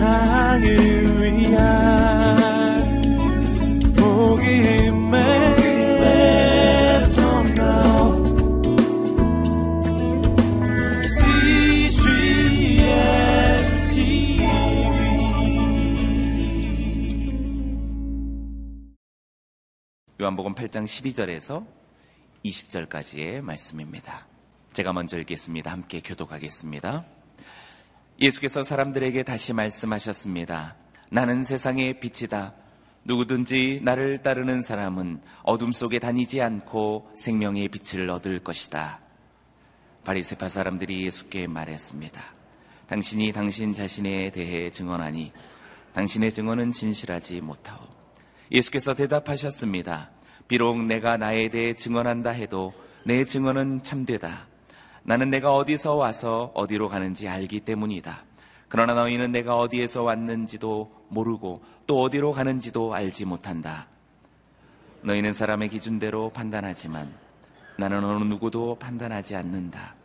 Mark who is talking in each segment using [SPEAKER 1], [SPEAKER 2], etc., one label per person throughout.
[SPEAKER 1] 세상을 위한 복음의
[SPEAKER 2] 요한복음 8장 12절에서 20절까지의 말씀입니다. 제가 먼저 읽겠습니다. 함께 교독하겠습니다. 예수께서 사람들에게 다시 말씀하셨습니다. 나는 세상의 빛이다. 누구든지 나를 따르는 사람은 어둠 속에 다니지 않고 생명의 빛을 얻을 것이다. 바리세파 사람들이 예수께 말했습니다. 당신이 당신 자신에 대해 증언하니 당신의 증언은 진실하지 못하오. 예수께서 대답하셨습니다. 비록 내가 나에 대해 증언한다 해도 내 증언은 참되다. 나는 내가 어디서 와서 어디로 가는지 알기 때문이다. 그러나 너희는 내가 어디에서 왔는지도 모르고 또 어디로 가는지도 알지 못한다. 너희는 사람의 기준대로 판단하지만 나는 어느 누구도 판단하지 않는다.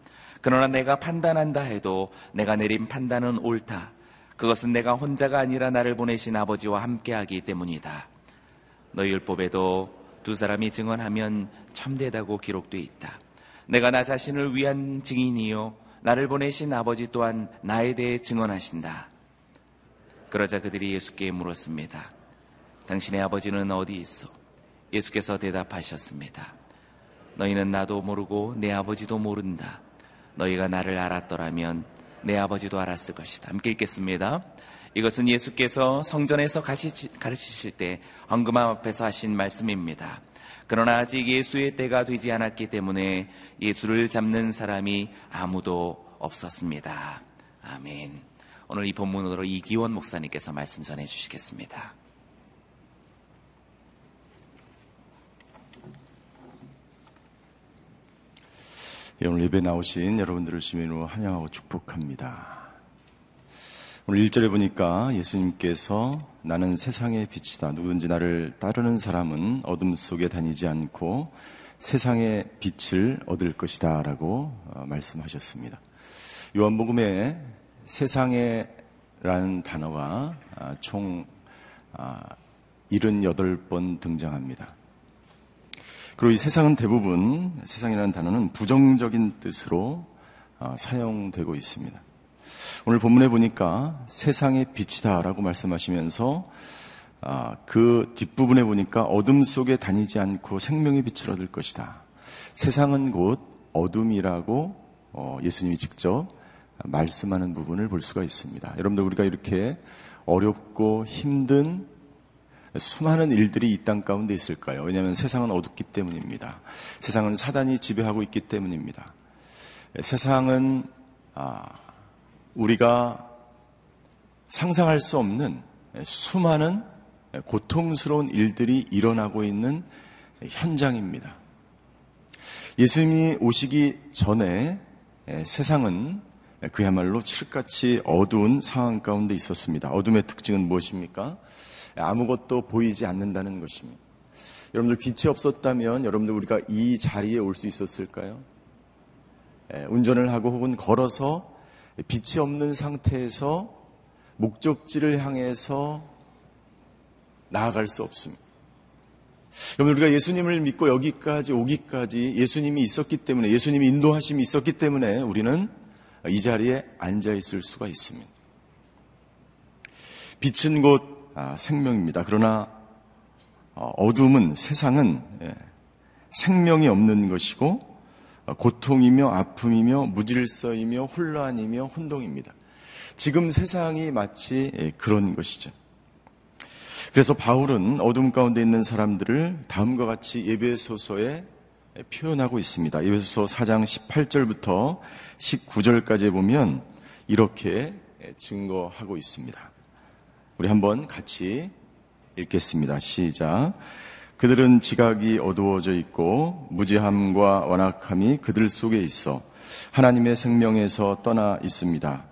[SPEAKER 2] 그러나 내가 판단한다 해도 내가 내린 판단은 옳다. 그것은 내가 혼자가 아니라 나를 보내신 아버지와 함께하기 때문이다. 너희 율법에도 두 사람이 증언하면 참되다고 기록되어 있다. 내가 나 자신을 위한 증인이요 나를 보내신 아버지 또한 나에 대해 증언하신다. 그러자 그들이 예수께 물었습니다. 당신의 아버지는 어디 있어? 예수께서 대답하셨습니다. 너희는 나도 모르고 내 아버지도 모른다. 너희가 나를 알았더라면 내 아버지도 알았을 것이다. 함께 읽겠습니다. 이것은 예수께서 성전에서 가르치실 때 황금함 앞에서 하신 말씀입니다. 그러나 아직 예수의 때가 되지 않았기 때문에 예수를 잡는 사람이 아무도 없었습니다. 아멘. 오늘 이 본문으로 이기원 목사님께서 말씀 전해 주시겠습니다.
[SPEAKER 3] 예, 오늘 예배 나오신 여러분들을 주민으로 환영하고 축복합니다. 오늘 1절에 보니까 예수님께서 나는 세상의 빛이다. 누구든지 나를 따르는 사람은 어둠 속에 다니지 않고 세상의 빛을 얻을 것이다. 라고 어, 말씀하셨습니다. 요한복음에 세상에 라는 단어가 아, 총 78번 아, 등장합니다. 그리고 이 세상은 대부분 세상이라는 단어는 부정적인 뜻으로 아, 사용되고 있습니다. 오늘 본문에 보니까 세상의 빛이다라고 말씀하시면서 아, 그 뒷부분에 보니까 어둠 속에 다니지 않고 생명의 빛을 얻을 것이다. 세상은 곧 어둠이라고 어, 예수님이 직접 말씀하는 부분을 볼 수가 있습니다. 여러분들 우리가 이렇게 어렵고 힘든 수많은 일들이 이 땅 가운데 있을까요? 왜냐하면 세상은 어둡기 때문입니다. 세상은 사단이 지배하고 있기 때문입니다. 세상은 아, 우리가 상상할 수 없는 수많은 고통스러운 일들이 일어나고 있는 현장입니다. 예수님이 오시기 전에 세상은 그야말로 칠흑같이 어두운 상황 가운데 있었습니다. 어둠의 특징은 무엇입니까? 아무것도 보이지 않는다는 것입니다. 여러분들 빛이 없었다면 여러분들 우리가 이 자리에 올 수 있었을까요? 운전을 하고 혹은 걸어서 빛이 없는 상태에서 목적지를 향해서 나아갈 수 없습니다. 여러분 우리가 예수님을 믿고 여기까지 오기까지 예수님이 있었기 때문에 예수님이 인도하심이 있었기 때문에 우리는 이 자리에 앉아 있을 수가 있습니다. 빛은 곧 아, 생명입니다. 그러나 어, 어둠은 세상은 예, 생명이 없는 것이고 고통이며 아픔이며 무질서이며 혼란이며 혼동입니다. 지금 세상이 마치 예, 그런 것이죠. 그래서 바울은 어둠 가운데 있는 사람들을 다음과 같이 예배소서에 표현하고 있습니다. 예배소서 4장 18절부터 19절까지 보면 이렇게 증거하고 있습니다. 우리 한번 같이 읽겠습니다. 시작. 그들은 지각이 어두워져 있고 무지함과 완악함이 그들 속에 있어 하나님의 생명에서 떠나 있습니다.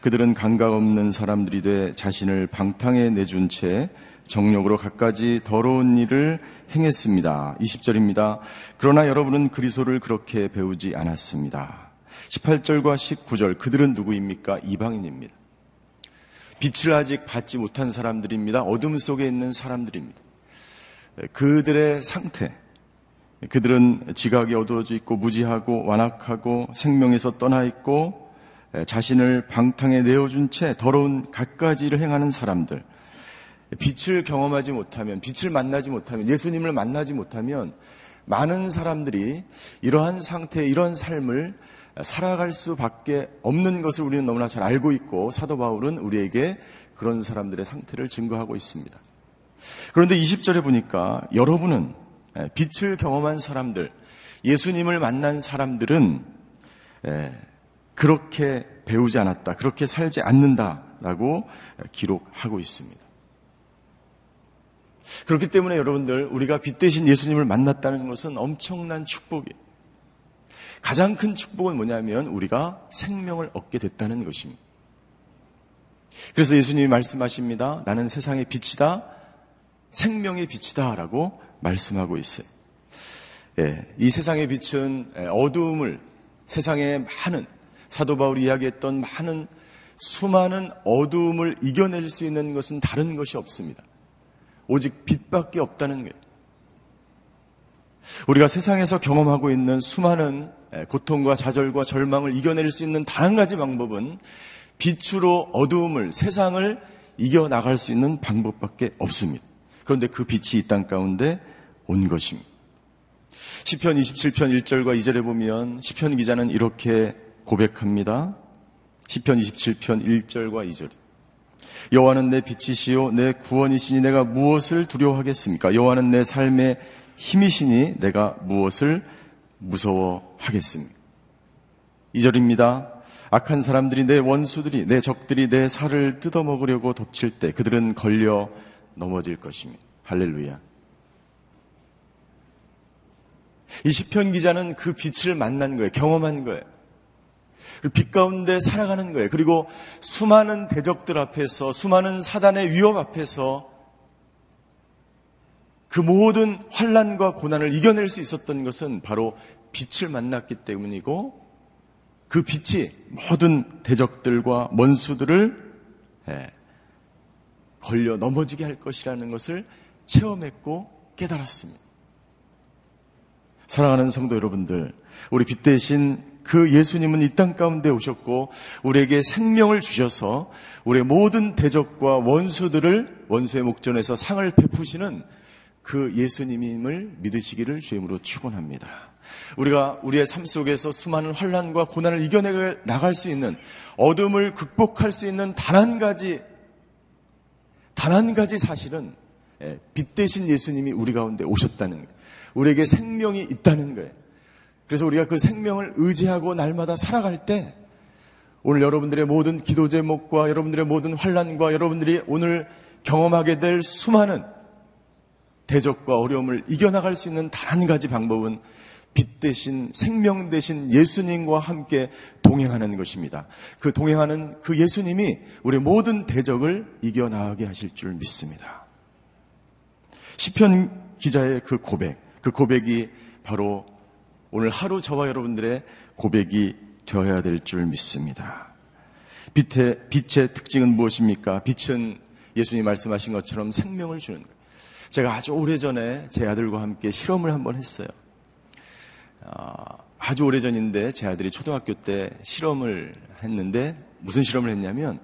[SPEAKER 3] 그들은 감각 없는 사람들이 돼 자신을 방탕에 내준 채 정력으로 갖가지 더러운 일을 행했습니다. 20절입니다. 그러나 여러분은 그리스도를 그렇게 배우지 않았습니다. 18절과 19절 그들은 누구입니까? 이방인입니다. 빛을 아직 받지 못한 사람들입니다. 어둠 속에 있는 사람들입니다. 그들의 상태, 그들은 지각이 어두워져 있고 무지하고 완악하고 생명에서 떠나 있고 자신을 방탕에 내어준 채 더러운 갖가지 일을 행하는 사람들. 빛을 경험하지 못하면, 빛을 만나지 못하면, 예수님을 만나지 못하면 많은 사람들이 이러한 상태, 이런 삶을 살아갈 수밖에 없는 것을 우리는 너무나 잘 알고 있고 사도 바울은 우리에게 그런 사람들의 상태를 증거하고 있습니다. 그런데 20절에 보니까 여러분은 빛을 경험한 사람들, 예수님을 만난 사람들은 그렇게 배우지 않았다, 그렇게 살지 않는다라고 기록하고 있습니다. 그렇기 때문에 여러분들 우리가 빛 대신 예수님을 만났다는 것은 엄청난 축복이에요. 가장 큰 축복은 뭐냐면 우리가 생명을 얻게 됐다는 것입니다. 그래서 예수님이 말씀하십니다. 나는 세상의 빛이다. 생명의 빛이다. 라고 말씀하고 있어요. 예, 이 세상의 빛은 어두움을 세상에 많은 사도 바울이 이야기했던 많은 수많은 어두움을 이겨낼 수 있는 것은 다른 것이 없습니다. 오직 빛밖에 없다는 거예요. 우리가 세상에서 경험하고 있는 수많은 고통과 좌절과 절망을 이겨낼 수 있는 단 한 가지 방법은 빛으로 어두움을, 세상을 이겨나갈 수 있는 방법밖에 없습니다. 그런데 그 빛이 이 땅 가운데 온 것입니다. 시편 27편 1절과 2절에 보면 시편 기자는 이렇게 고백합니다. 시편 27편 1절과 2절. 여호와는 내 빛이시요 내 구원이시니 내가 무엇을 두려워하겠습니까? 여호와는 내 삶의 힘이시니 내가 무엇을 무서워하겠습니까? 2절입니다. 악한 사람들이 내 원수들이 내 적들이 내 살을 뜯어먹으려고 덮칠 때 그들은 걸려 넘어질 것입니다. 할렐루야. 이 시편 기자는 그 빛을 만난 거예요. 경험한 거예요. 빛 가운데 살아가는 거예요. 그리고 수많은 대적들 앞에서 수많은 사단의 위협 앞에서 그 모든 환란과 고난을 이겨낼 수 있었던 것은 바로 빛을 만났기 때문이고 그 빛이 모든 대적들과 원수들을 예, 걸려 넘어지게 할 것이라는 것을 체험했고 깨달았습니다. 사랑하는 성도 여러분들, 우리 빛 대신 그 예수님은 이 땅 가운데 오셨고 우리에게 생명을 주셔서 우리의 모든 대적과 원수들을 원수의 목전에서 상을 베푸시는 그 예수님임을 믿으시기를 주임으로 축원합니다. 우리가 우리의 삶 속에서 수많은 환란과 고난을 이겨내 나갈 수 있는 어둠을 극복할 수 있는 단 한 가지 단 한 가지 사실은 예, 빛 대신 예수님이 우리 가운데 오셨다는 거예요. 우리에게 생명이 있다는 거예요. 그래서 우리가 그 생명을 의지하고 날마다 살아갈 때 오늘 여러분들의 모든 기도 제목과 여러분들의 모든 환란과 여러분들이 오늘 경험하게 될 수많은 대적과 어려움을 이겨나갈 수 있는 단 한 가지 방법은 빛 대신 생명 대신 예수님과 함께 동행하는 것입니다. 그 동행하는 그 예수님이 우리 모든 대적을 이겨나가게 하실 줄 믿습니다. 시편 기자의 그 고백, 그 고백이 바로 오늘 하루 저와 여러분들의 고백이 되어야 될 줄 믿습니다. 빛의, 빛의 특징은 무엇입니까? 빛은 예수님 말씀하신 것처럼 생명을 주는 거예요. 제가 아주 오래전에 제 아들과 함께 실험을 한번 했어요. 어, 아주 오래전인데 제 아들이 초등학교 때 실험을 했는데 무슨 실험을 했냐면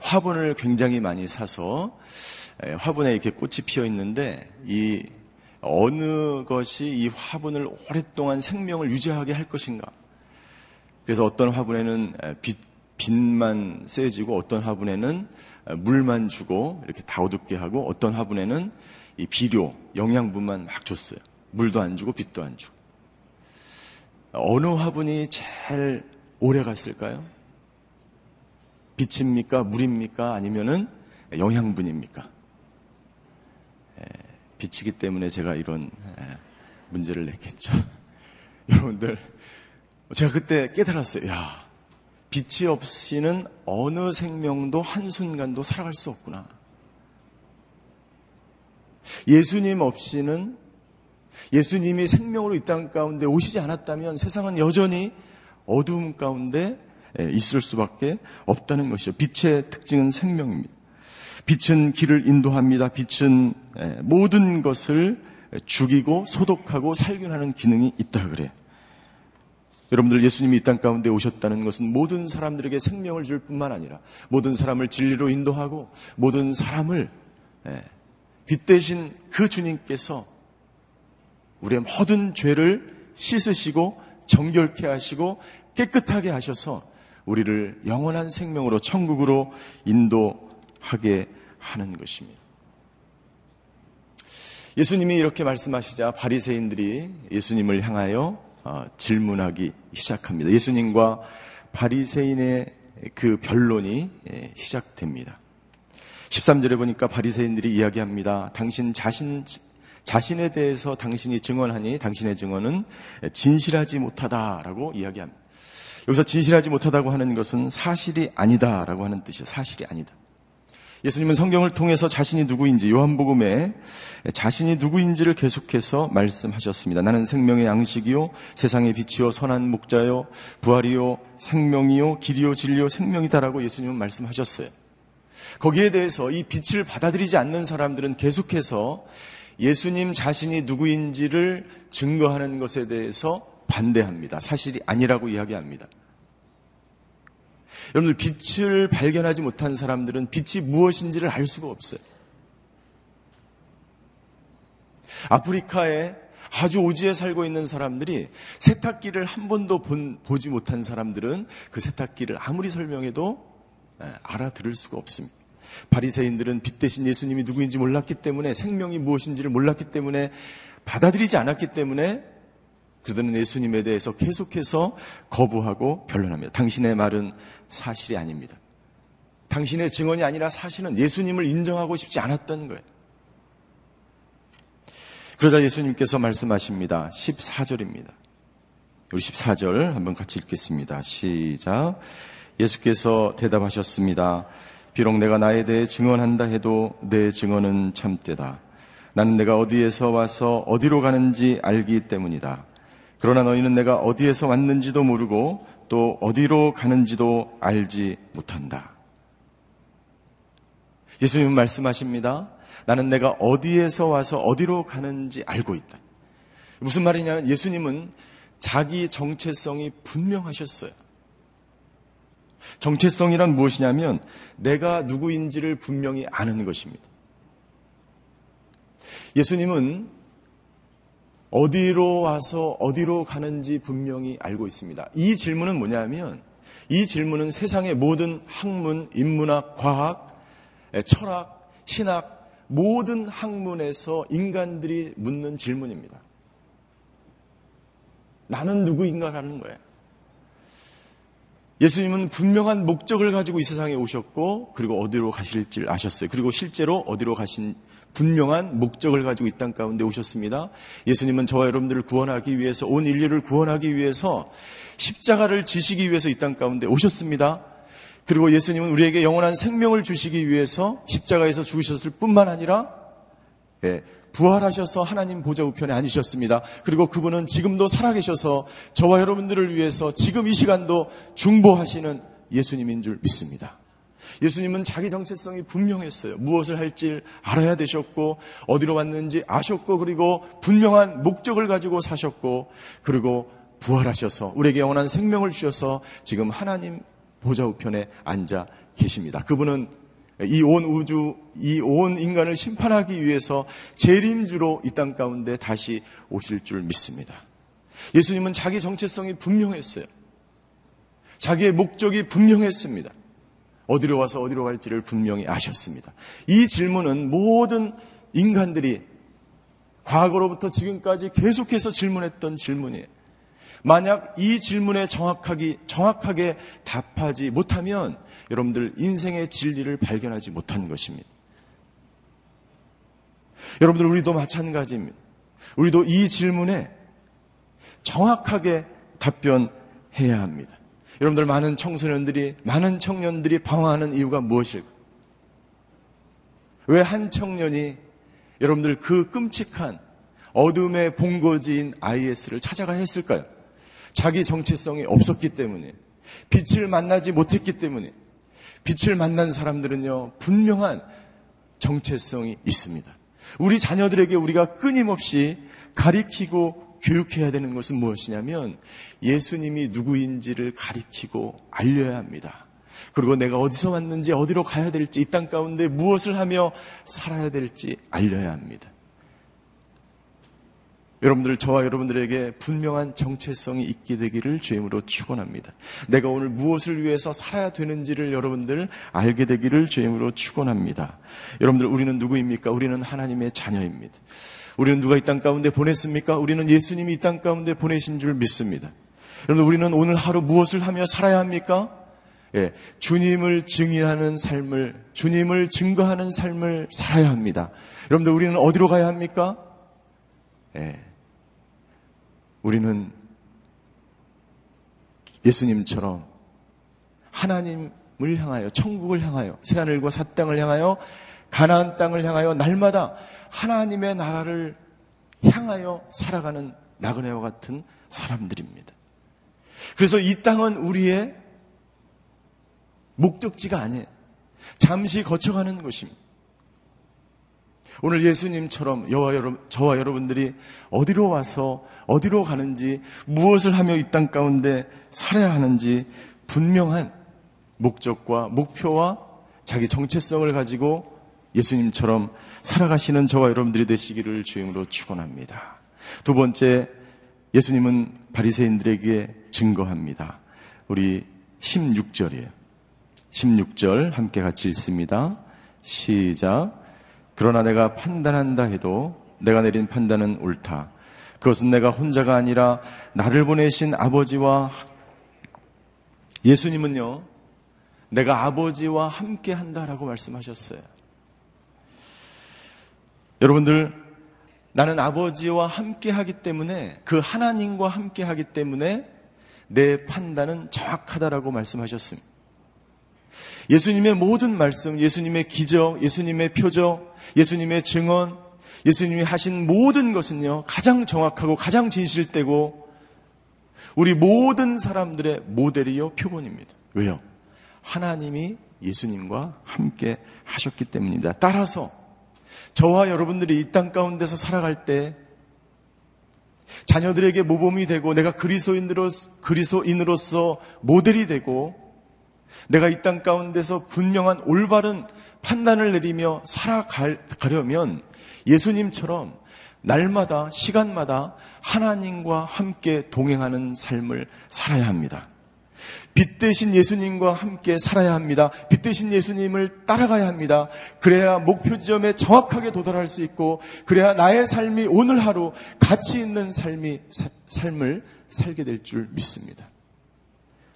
[SPEAKER 3] 화분을 굉장히 많이 사서 화분에 이렇게 꽃이 피어 있는데 이 어느 것이 이 화분을 오랫동안 생명을 유지하게 할 것인가. 그래서 어떤 화분에는 빛, 빛만 쐬지고 어떤 화분에는 물만 주고 이렇게 다 어둡게 하고 어떤 화분에는 이 비료, 영양분만 막 줬어요. 물도 안 주고 빛도 안 주고. 어느 화분이 제일 오래 갔을까요? 빛입니까? 물입니까? 아니면은 영양분입니까? 에, 빛이기 때문에 제가 이런 에, 문제를 냈겠죠. 여러분들, 제가 그때 깨달았어요. 야, 빛이 없이는 어느 생명도 한순간도 살아갈 수 없구나. 예수님 없이는 예수님이 생명으로 이 땅 가운데 오시지 않았다면 세상은 여전히 어두움 가운데 있을 수밖에 없다는 것이죠. 빛의 특징은 생명입니다. 빛은 길을 인도합니다. 빛은 모든 것을 죽이고 소독하고 살균하는 기능이 있다 그래. 여러분들 예수님이 이 땅 가운데 오셨다는 것은 모든 사람들에게 생명을 줄 뿐만 아니라 모든 사람을 진리로 인도하고 모든 사람을 빛 대신 그 주님께서 우리의 모든 죄를 씻으시고 정결케 하시고 깨끗하게 하셔서 우리를 영원한 생명으로 천국으로 인도하게 하는 것입니다. 예수님이 이렇게 말씀하시자 바리새인들이 예수님을 향하여 어, 질문하기 시작합니다. 예수님과 바리새인의 그 변론이 예, 시작됩니다. 13절에 보니까 바리새인들이 이야기합니다. 당신 자신 자신에 대해서 당신이 증언하니 당신의 증언은 진실하지 못하다라고 이야기합니다. 여기서 진실하지 못하다고 하는 것은 사실이 아니다라고 하는 뜻이에요. 사실이 아니다. 예수님은 성경을 통해서 자신이 누구인지 요한복음에 자신이 누구인지를 계속해서 말씀하셨습니다. 나는 생명의 양식이요 세상의 빛이요 선한 목자요 부활이요 생명이요 길이요 진리요 생명이다라고 예수님은 말씀하셨어요. 거기에 대해서 이 빛을 받아들이지 않는 사람들은 계속해서 예수님 자신이 누구인지를 증거하는 것에 대해서 반대합니다. 사실이 아니라고 이야기합니다. 여러분들 빛을 발견하지 못한 사람들은 빛이 무엇인지를 알 수가 없어요. 아프리카에 아주 오지에 살고 있는 사람들이 세탁기를 한 번도 본, 보지 못한 사람들은 그 세탁기를 아무리 설명해도 알아들을 수가 없습니다. 바리새인들은 빛 대신 예수님이 누구인지 몰랐기 때문에 생명이 무엇인지를 몰랐기 때문에 받아들이지 않았기 때문에 그들은 예수님에 대해서 계속해서 거부하고 변론합니다. 당신의 말은 사실이 아닙니다. 당신의 증언이 아니라 사실은 예수님을 인정하고 싶지 않았던 거예요. 그러자 예수님께서 말씀하십니다. 14절입니다. 우리 14절 한번 같이 읽겠습니다. 시작. 예수께서 대답하셨습니다. 비록 내가 나에 대해 증언한다 해도 내 증언은 참되다. 나는 내가 어디에서 와서 어디로 가는지 알기 때문이다. 그러나 너희는 내가 어디에서 왔는지도 모르고 또 어디로 가는지도 알지 못한다. 예수님은 말씀하십니다. 나는 내가 어디에서 와서 어디로 가는지 알고 있다. 무슨 말이냐면 예수님은 자기 정체성이 분명하셨어요. 정체성이란 무엇이냐면 내가 누구인지를 분명히 아는 것입니다. 예수님은 어디로 와서 어디로 가는지 분명히 알고 있습니다. 이 질문은 뭐냐면 이 질문은 세상의 모든 학문, 인문학, 과학, 철학, 신학 모든 학문에서 인간들이 묻는 질문입니다. 나는 누구인가라는 거예요. 예수님은 분명한 목적을 가지고 이 세상에 오셨고 그리고 어디로 가실지를 아셨어요. 그리고 실제로 어디로 가신 분명한 목적을 가지고 이 땅 가운데 오셨습니다. 예수님은 저와 여러분들을 구원하기 위해서 온 인류를 구원하기 위해서 십자가를 지시기 위해서 이 땅 가운데 오셨습니다. 그리고 예수님은 우리에게 영원한 생명을 주시기 위해서 십자가에서 죽으셨을 뿐만 아니라 예, 부활하셔서 하나님 보좌 우편에 앉으셨습니다. 그리고 그분은 지금도 살아계셔서 저와 여러분들을 위해서 지금 이 시간도 중보하시는 예수님인 줄 믿습니다. 예수님은 자기 정체성이 분명했어요. 무엇을 할지 알아야 되셨고, 어디로 왔는지 아셨고, 그리고 분명한 목적을 가지고 사셨고, 그리고 부활하셔서 우리에게 영원한 생명을 주셔서 지금 하나님 보좌 우편에 앉아 계십니다. 그분은 이 온 우주, 이 온 인간을 심판하기 위해서 재림주로 이 땅 가운데 다시 오실 줄 믿습니다. 예수님은 자기 정체성이 분명했어요. 자기의 목적이 분명했습니다. 어디로 와서 어디로 갈지를 분명히 아셨습니다. 이 질문은 모든 인간들이 과거로부터 지금까지 계속해서 질문했던 질문이에요. 만약 이 질문에 정확하게, 정확하게 답하지 못하면 여러분들 인생의 진리를 발견하지 못한 것입니다. 여러분들 우리도 마찬가지입니다. 우리도 이 질문에 정확하게 답변해야 합니다. 여러분들 많은 청소년들이 많은 청년들이 방황하는 이유가 무엇일까? 왜 한 청년이 여러분들 그 끔찍한 어둠의 본거지인 IS를 찾아가 했을까요? 자기 정체성이 없었기 때문에 빛을 만나지 못했기 때문에 빛을 만난 사람들은요, 분명한 정체성이 있습니다. 우리 자녀들에게 우리가 끊임없이 가리키고 교육해야 되는 것은 무엇이냐면 예수님이 누구인지를 가리키고 알려야 합니다. 그리고 내가 어디서 왔는지 어디로 가야 될지 이 땅 가운데 무엇을 하며 살아야 될지 알려야 합니다. 여러분들 저와 여러분들에게 분명한 정체성이 있게 되기를 주임으로 축원합니다. 내가 오늘 무엇을 위해서 살아야 되는지를 여러분들 알게 되기를 주임으로 축원합니다. 여러분들 우리는 누구입니까? 우리는 하나님의 자녀입니다. 우리는 누가 이 땅 가운데 보냈습니까? 우리는 예수님이 이 땅 가운데 보내신 줄 믿습니다. 여러분 우리는 오늘 하루 무엇을 하며 살아야 합니까? 예, 주님을 증인하는 삶을 주님을 증거하는 삶을 살아야 합니다. 여러분들 우리는 어디로 가야 합니까? 예. 우리는 예수님처럼 하나님을 향하여 천국을 향하여 새하늘과 새 땅을 향하여 가나안 땅을 향하여 날마다 하나님의 나라를 향하여 살아가는 나그네와 같은 사람들입니다. 그래서 이 땅은 우리의 목적지가 아니에요. 잠시 거쳐가는 것입니다. 오늘 예수님처럼 여와 여러, 저와 여러분들이 어디로 와서 어디로 가는지 무엇을 하며 이 땅 가운데 살아야 하는지 분명한 목적과 목표와 자기 정체성을 가지고 예수님처럼 살아가시는 저와 여러분들이 되시기를 주임으로 축원합니다. 두 번째 예수님은 바리새인들에게 증거합니다. 우리 16절이에요. 16절 함께 같이 읽습니다. 시작. 그러나 내가 판단한다 해도 내가 내린 판단은 옳다. 그것은 내가 혼자가 아니라 나를 보내신 아버지와 예수님은요, 내가 아버지와 함께 한다라고 말씀하셨어요. 여러분들, 나는 아버지와 함께 하기 때문에 그 하나님과 함께 하기 때문에 내 판단은 정확하다라고 말씀하셨습니다. 예수님의 모든 말씀, 예수님의 기적, 예수님의 표적, 예수님의 증언, 예수님이 하신 모든 것은요, 가장 정확하고 가장 진실되고 우리 모든 사람들의 모델이요, 표본입니다. 왜요? 하나님이 예수님과 함께 하셨기 때문입니다. 따라서 저와 여러분들이 이 땅 가운데서 살아갈 때 자녀들에게 모범이 되고 내가 그리스도인으로서, 그리스도인으로서 모델이 되고 내가 이 땅 가운데서 분명한 올바른 판단을 내리며 살아가려면 예수님처럼 날마다 시간마다 하나님과 함께 동행하는 삶을 살아야 합니다. 빛 대신 예수님과 함께 살아야 합니다. 빛 대신 예수님을 따라가야 합니다. 그래야 목표 지점에 정확하게 도달할 수 있고, 그래야 나의 삶이 오늘 하루 가치 있는 삶이, 삶을 살게 될 줄 믿습니다.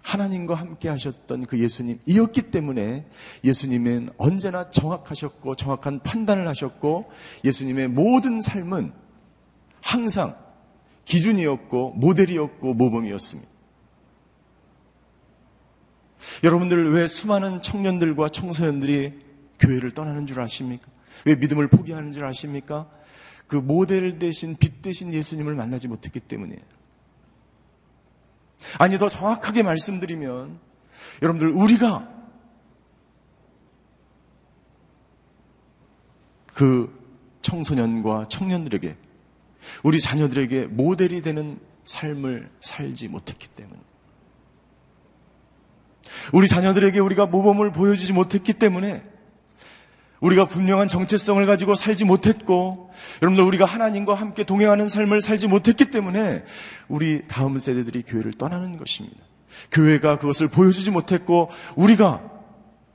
[SPEAKER 3] 하나님과 함께 하셨던 그 예수님이었기 때문에 예수님은 언제나 정확하셨고 정확한 판단을 하셨고 예수님의 모든 삶은 항상 기준이었고 모델이었고 모범이었습니다. 여러분들 왜 수많은 청년들과 청소년들이 교회를 떠나는 줄 아십니까? 왜 믿음을 포기하는 줄 아십니까? 그 모델 대신 빛 대신 예수님을 만나지 못했기 때문이에요. 아니, 더 정확하게 말씀드리면, 여러분들, 우리가 그 청소년과 청년들에게, 우리 자녀들에게 모델이 되는 삶을 살지 못했기 때문에, 우리 자녀들에게 우리가 모범을 보여주지 못했기 때문에, 우리가 분명한 정체성을 가지고 살지 못했고, 여러분들 우리가 하나님과 함께 동행하는 삶을 살지 못했기 때문에 우리 다음 세대들이 교회를 떠나는 것입니다. 교회가 그것을 보여주지 못했고, 우리가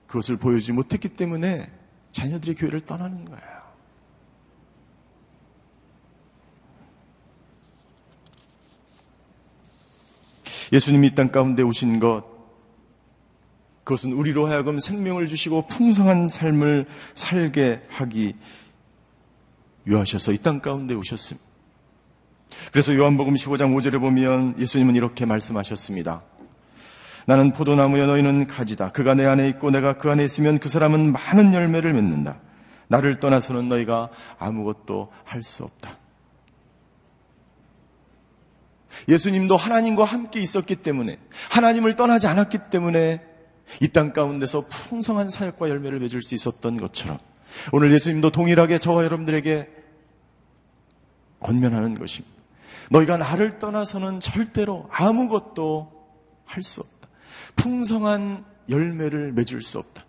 [SPEAKER 3] 그것을 보여주지 못했기 때문에 자녀들이 교회를 떠나는 거예요. 예수님이 이 땅 가운데 오신 것, 그것은 우리로 하여금 생명을 주시고 풍성한 삶을 살게 하기 위하셔서 이 땅 가운데 오셨습니다. 그래서 요한복음 15장 5절에 보면 예수님은 이렇게 말씀하셨습니다. 나는 포도나무여 너희는 가지다. 그가 내 안에 있고 내가 그 안에 있으면 그 사람은 많은 열매를 맺는다. 나를 떠나서는 너희가 아무것도 할 수 없다. 예수님도 하나님과 함께 있었기 때문에 하나님을 떠나지 않았기 때문에 이 땅 가운데서 풍성한 사역과 열매를 맺을 수 있었던 것처럼 오늘 예수님도 동일하게 저와 여러분들에게 권면하는 것입니다. 너희가 나를 떠나서는 절대로 아무것도 할 수 없다. 풍성한 열매를 맺을 수 없다.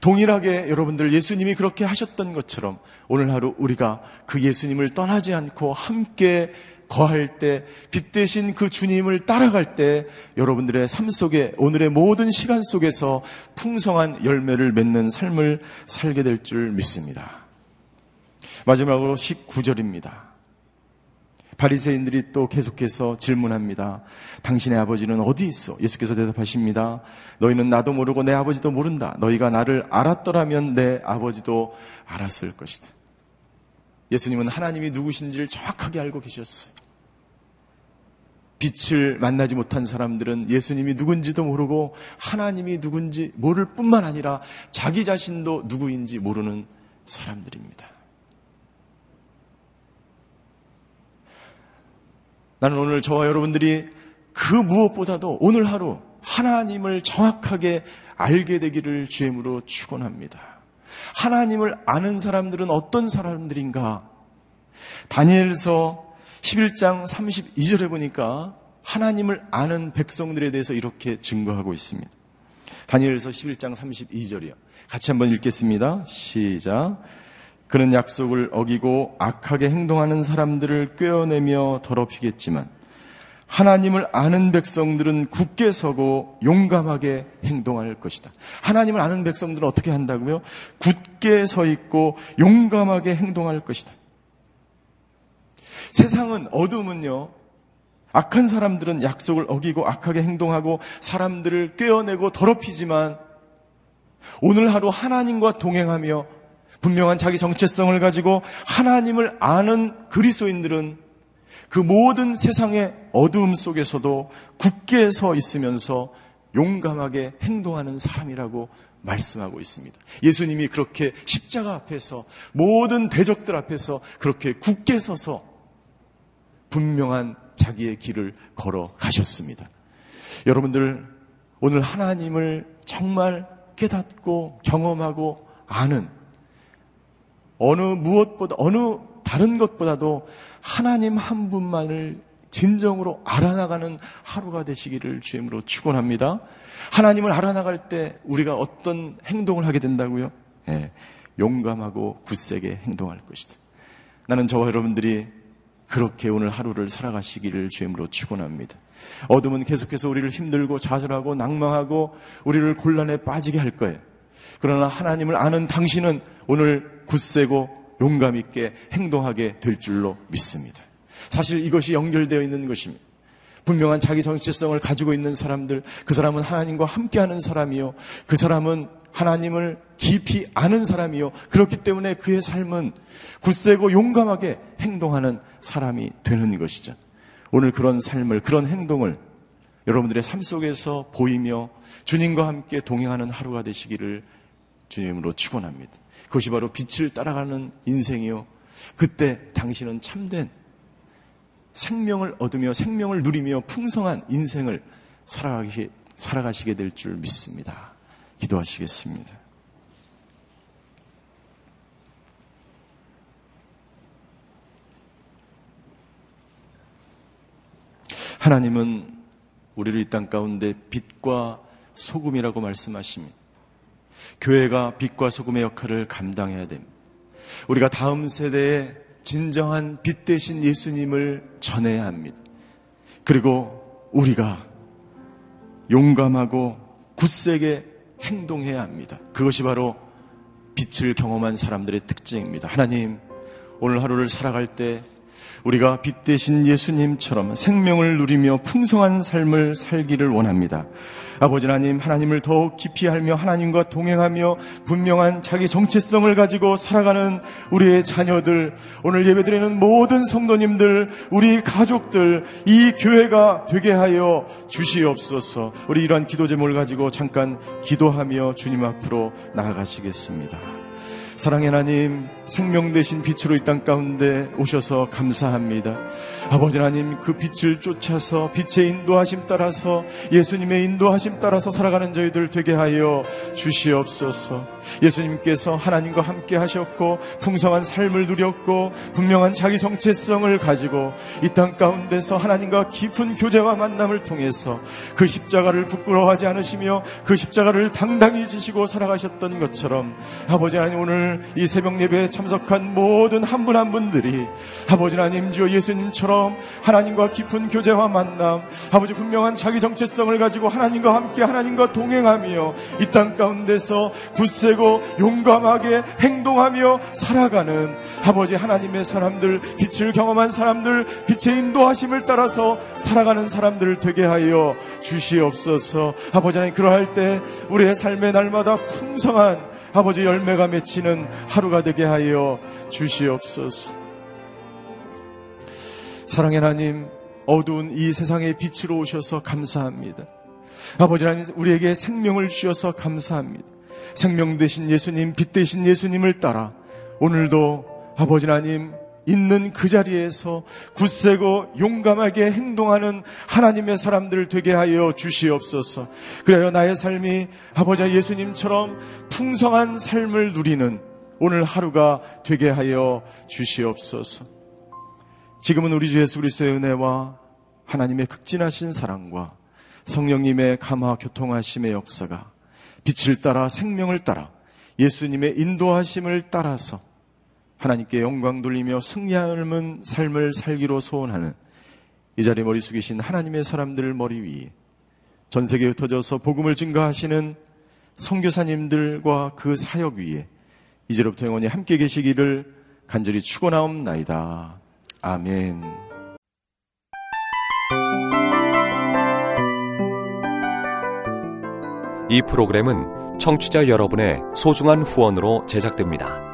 [SPEAKER 3] 동일하게 여러분들 예수님이 그렇게 하셨던 것처럼 오늘 하루 우리가 그 예수님을 떠나지 않고 함께 거할 때, 빛 대신 그 주님을 따라갈 때 여러분들의 삶 속에 오늘의 모든 시간 속에서 풍성한 열매를 맺는 삶을 살게 될 줄 믿습니다. 마지막으로 19절입니다. 바리새인들이 또 계속해서 질문합니다. 당신의 아버지는 어디 있어? 예수께서 대답하십니다. 너희는 나도 모르고 내 아버지도 모른다. 너희가 나를 알았더라면 내 아버지도 알았을 것이다. 예수님은 하나님이 누구신지를 정확하게 알고 계셨어요. 빛을 만나지 못한 사람들은 예수님이 누군지도 모르고 하나님이 누군지 모를 뿐만 아니라 자기 자신도 누구인지 모르는 사람들입니다. 나는 오늘 저와 여러분들이 그 무엇보다도 오늘 하루 하나님을 정확하게 알게 되기를 주임으로 축원합니다. 하나님을 아는 사람들은 어떤 사람들인가? 다니엘서 11장 32절에 보니까 하나님을 아는 백성들에 대해서 이렇게 증거하고 있습니다. 다니엘서 11장 32절이요. 같이 한번 읽겠습니다. 시작. 그는 약속을 어기고 악하게 행동하는 사람들을 꿰어내며 더럽히겠지만 하나님을 아는 백성들은 굳게 서고 용감하게 행동할 것이다. 하나님을 아는 백성들은 어떻게 한다고요? 굳게 서 있고 용감하게 행동할 것이다. 세상은 어둠은요. 악한 사람들은 약속을 어기고 악하게 행동하고 사람들을 꿰어내고 더럽히지만 오늘 하루 하나님과 동행하며 분명한 자기 정체성을 가지고 하나님을 아는 그리스도인들은 그 모든 세상의 어두움 속에서도 굳게 서 있으면서 용감하게 행동하는 사람이라고 말씀하고 있습니다. 예수님이 그렇게 십자가 앞에서 모든 대적들 앞에서 그렇게 굳게 서서 분명한 자기의 길을 걸어 가셨습니다. 여러분들 오늘 하나님을 정말 깨닫고 경험하고 아는 어느 무엇보다, 어느 다른 것보다도 하나님 한 분만을 진정으로 알아나가는 하루가 되시기를 주임으로 축원합니다. 하나님을 알아나갈 때 우리가 어떤 행동을 하게 된다고요? 예, 용감하고 굳세게 행동할 것이다. 나는 저와 여러분들이 그렇게 오늘 하루를 살아가시기를 주임으로 축원합니다. 어둠은 계속해서 우리를 힘들고 좌절하고 낭망하고 우리를 곤란에 빠지게 할 거예요. 그러나 하나님을 아는 당신은 오늘 굳세고 용감 있게 행동하게 될 줄로 믿습니다. 사실 이것이 연결되어 있는 것입니다. 분명한 자기 정체성을 가지고 있는 사람들, 그 사람은 하나님과 함께하는 사람이요. 그 사람은 하나님을 깊이 아는 사람이요. 그렇기 때문에 그의 삶은 굳세고 용감하게 행동하는 사람이 되는 것이죠. 오늘 그런 삶을, 그런 행동을 여러분들의 삶 속에서 보이며 주님과 함께 동행하는 하루가 되시기를 주님으로 축원합니다. 그것이 바로 빛을 따라가는 인생이요. 그때 당신은 참된 생명을 얻으며 생명을 누리며 풍성한 인생을 살아가시, 살아가시게 될 줄 믿습니다. 기도하시겠습니다. 하나님은 우리를 이 땅 가운데 빛과 소금이라고 말씀하십니다. 교회가 빛과 소금의 역할을 감당해야 됩니다. 우리가 다음 세대에 진정한 빛 대신 예수님을 전해야 합니다. 그리고 우리가 용감하고 굳세게 행동해야 합니다. 그것이 바로 빛을 경험한 사람들의 특징입니다. 하나님, 오늘 하루를 살아갈 때 우리가 빛 대신 예수님처럼 생명을 누리며 풍성한 삶을 살기를 원합니다. 아버지 하나님, 하나님을 더욱 깊이 알며 하나님과 동행하며 분명한 자기 정체성을 가지고 살아가는 우리의 자녀들, 오늘 예배드리는 모든 성도님들, 우리 가족들, 이 교회가 되게 하여 주시옵소서. 우리 이러한 기도 제목을 가지고 잠깐 기도하며 주님 앞으로 나아가시겠습니다. 사랑의 하나님, 생명 되신 빛으로 이 땅 가운데 오셔서 감사합니다. 아버지 하나님 그 빛을 쫓아서 빛의 인도하심 따라서 예수님의 인도하심 따라서 살아가는 저희들 되게 하여 주시옵소서. 예수님께서 하나님과 함께 하셨고 풍성한 삶을 누렸고 분명한 자기 정체성을 가지고 이 땅 가운데서 하나님과 깊은 교제와 만남을 통해서 그 십자가를 부끄러워하지 않으시며 그 십자가를 당당히 지시고 살아가셨던 것처럼 아버지 하나님 오늘 이 새벽 예배에 참석한 모든 한 분 한 분들이 아버지 하나님 주여 예수님처럼 하나님과 깊은 교제와 만남 아버지 분명한 자기 정체성을 가지고 하나님과 함께 하나님과 동행하며 이 땅 가운데서 굳세고 용감하게 행동하며 살아가는 아버지 하나님의 사람들 빛을 경험한 사람들 빛의 인도하심을 따라서 살아가는 사람들 되게 하여 주시옵소서. 아버지 하나님 그러할 때 우리의 삶의 날마다 풍성한 아버지 열매가 맺히는 하루가 되게 하여 주시옵소서. 사랑의 하나님, 어두운 이 세상의 빛으로 오셔서 감사합니다. 아버지 하나님, 우리에게 생명을 주셔서 감사합니다. 생명 되신 예수님, 빛 되신 예수님을 따라 오늘도 아버지 하나님, 있는 그 자리에서 굳세고 용감하게 행동하는 하나님의 사람들 되게 하여 주시옵소서. 그래요 나의 삶이 아버지 예수님처럼 풍성한 삶을 누리는 오늘 하루가 되게 하여 주시옵소서. 지금은 우리 주 예수 그리스도의 은혜와 하나님의 극진하신 사랑과 성령님의 감화 교통하심의 역사가 빛을 따라 생명을 따라 예수님의 인도하심을 따라서 하나님께 영광 돌리며 승리하는 삶을 살기로 소원하는 이 자리 머리 숙이신 하나님의 사람들 머리 위에 전 세계에 흩어져서 복음을 증거하시는 성교사님들과 그 사역 위에 이제로부터 영원히 함께 계시기를 간절히 축원하옵나이다. 아멘.
[SPEAKER 4] 이 프로그램은 청취자 여러분의 소중한 후원으로 제작됩니다.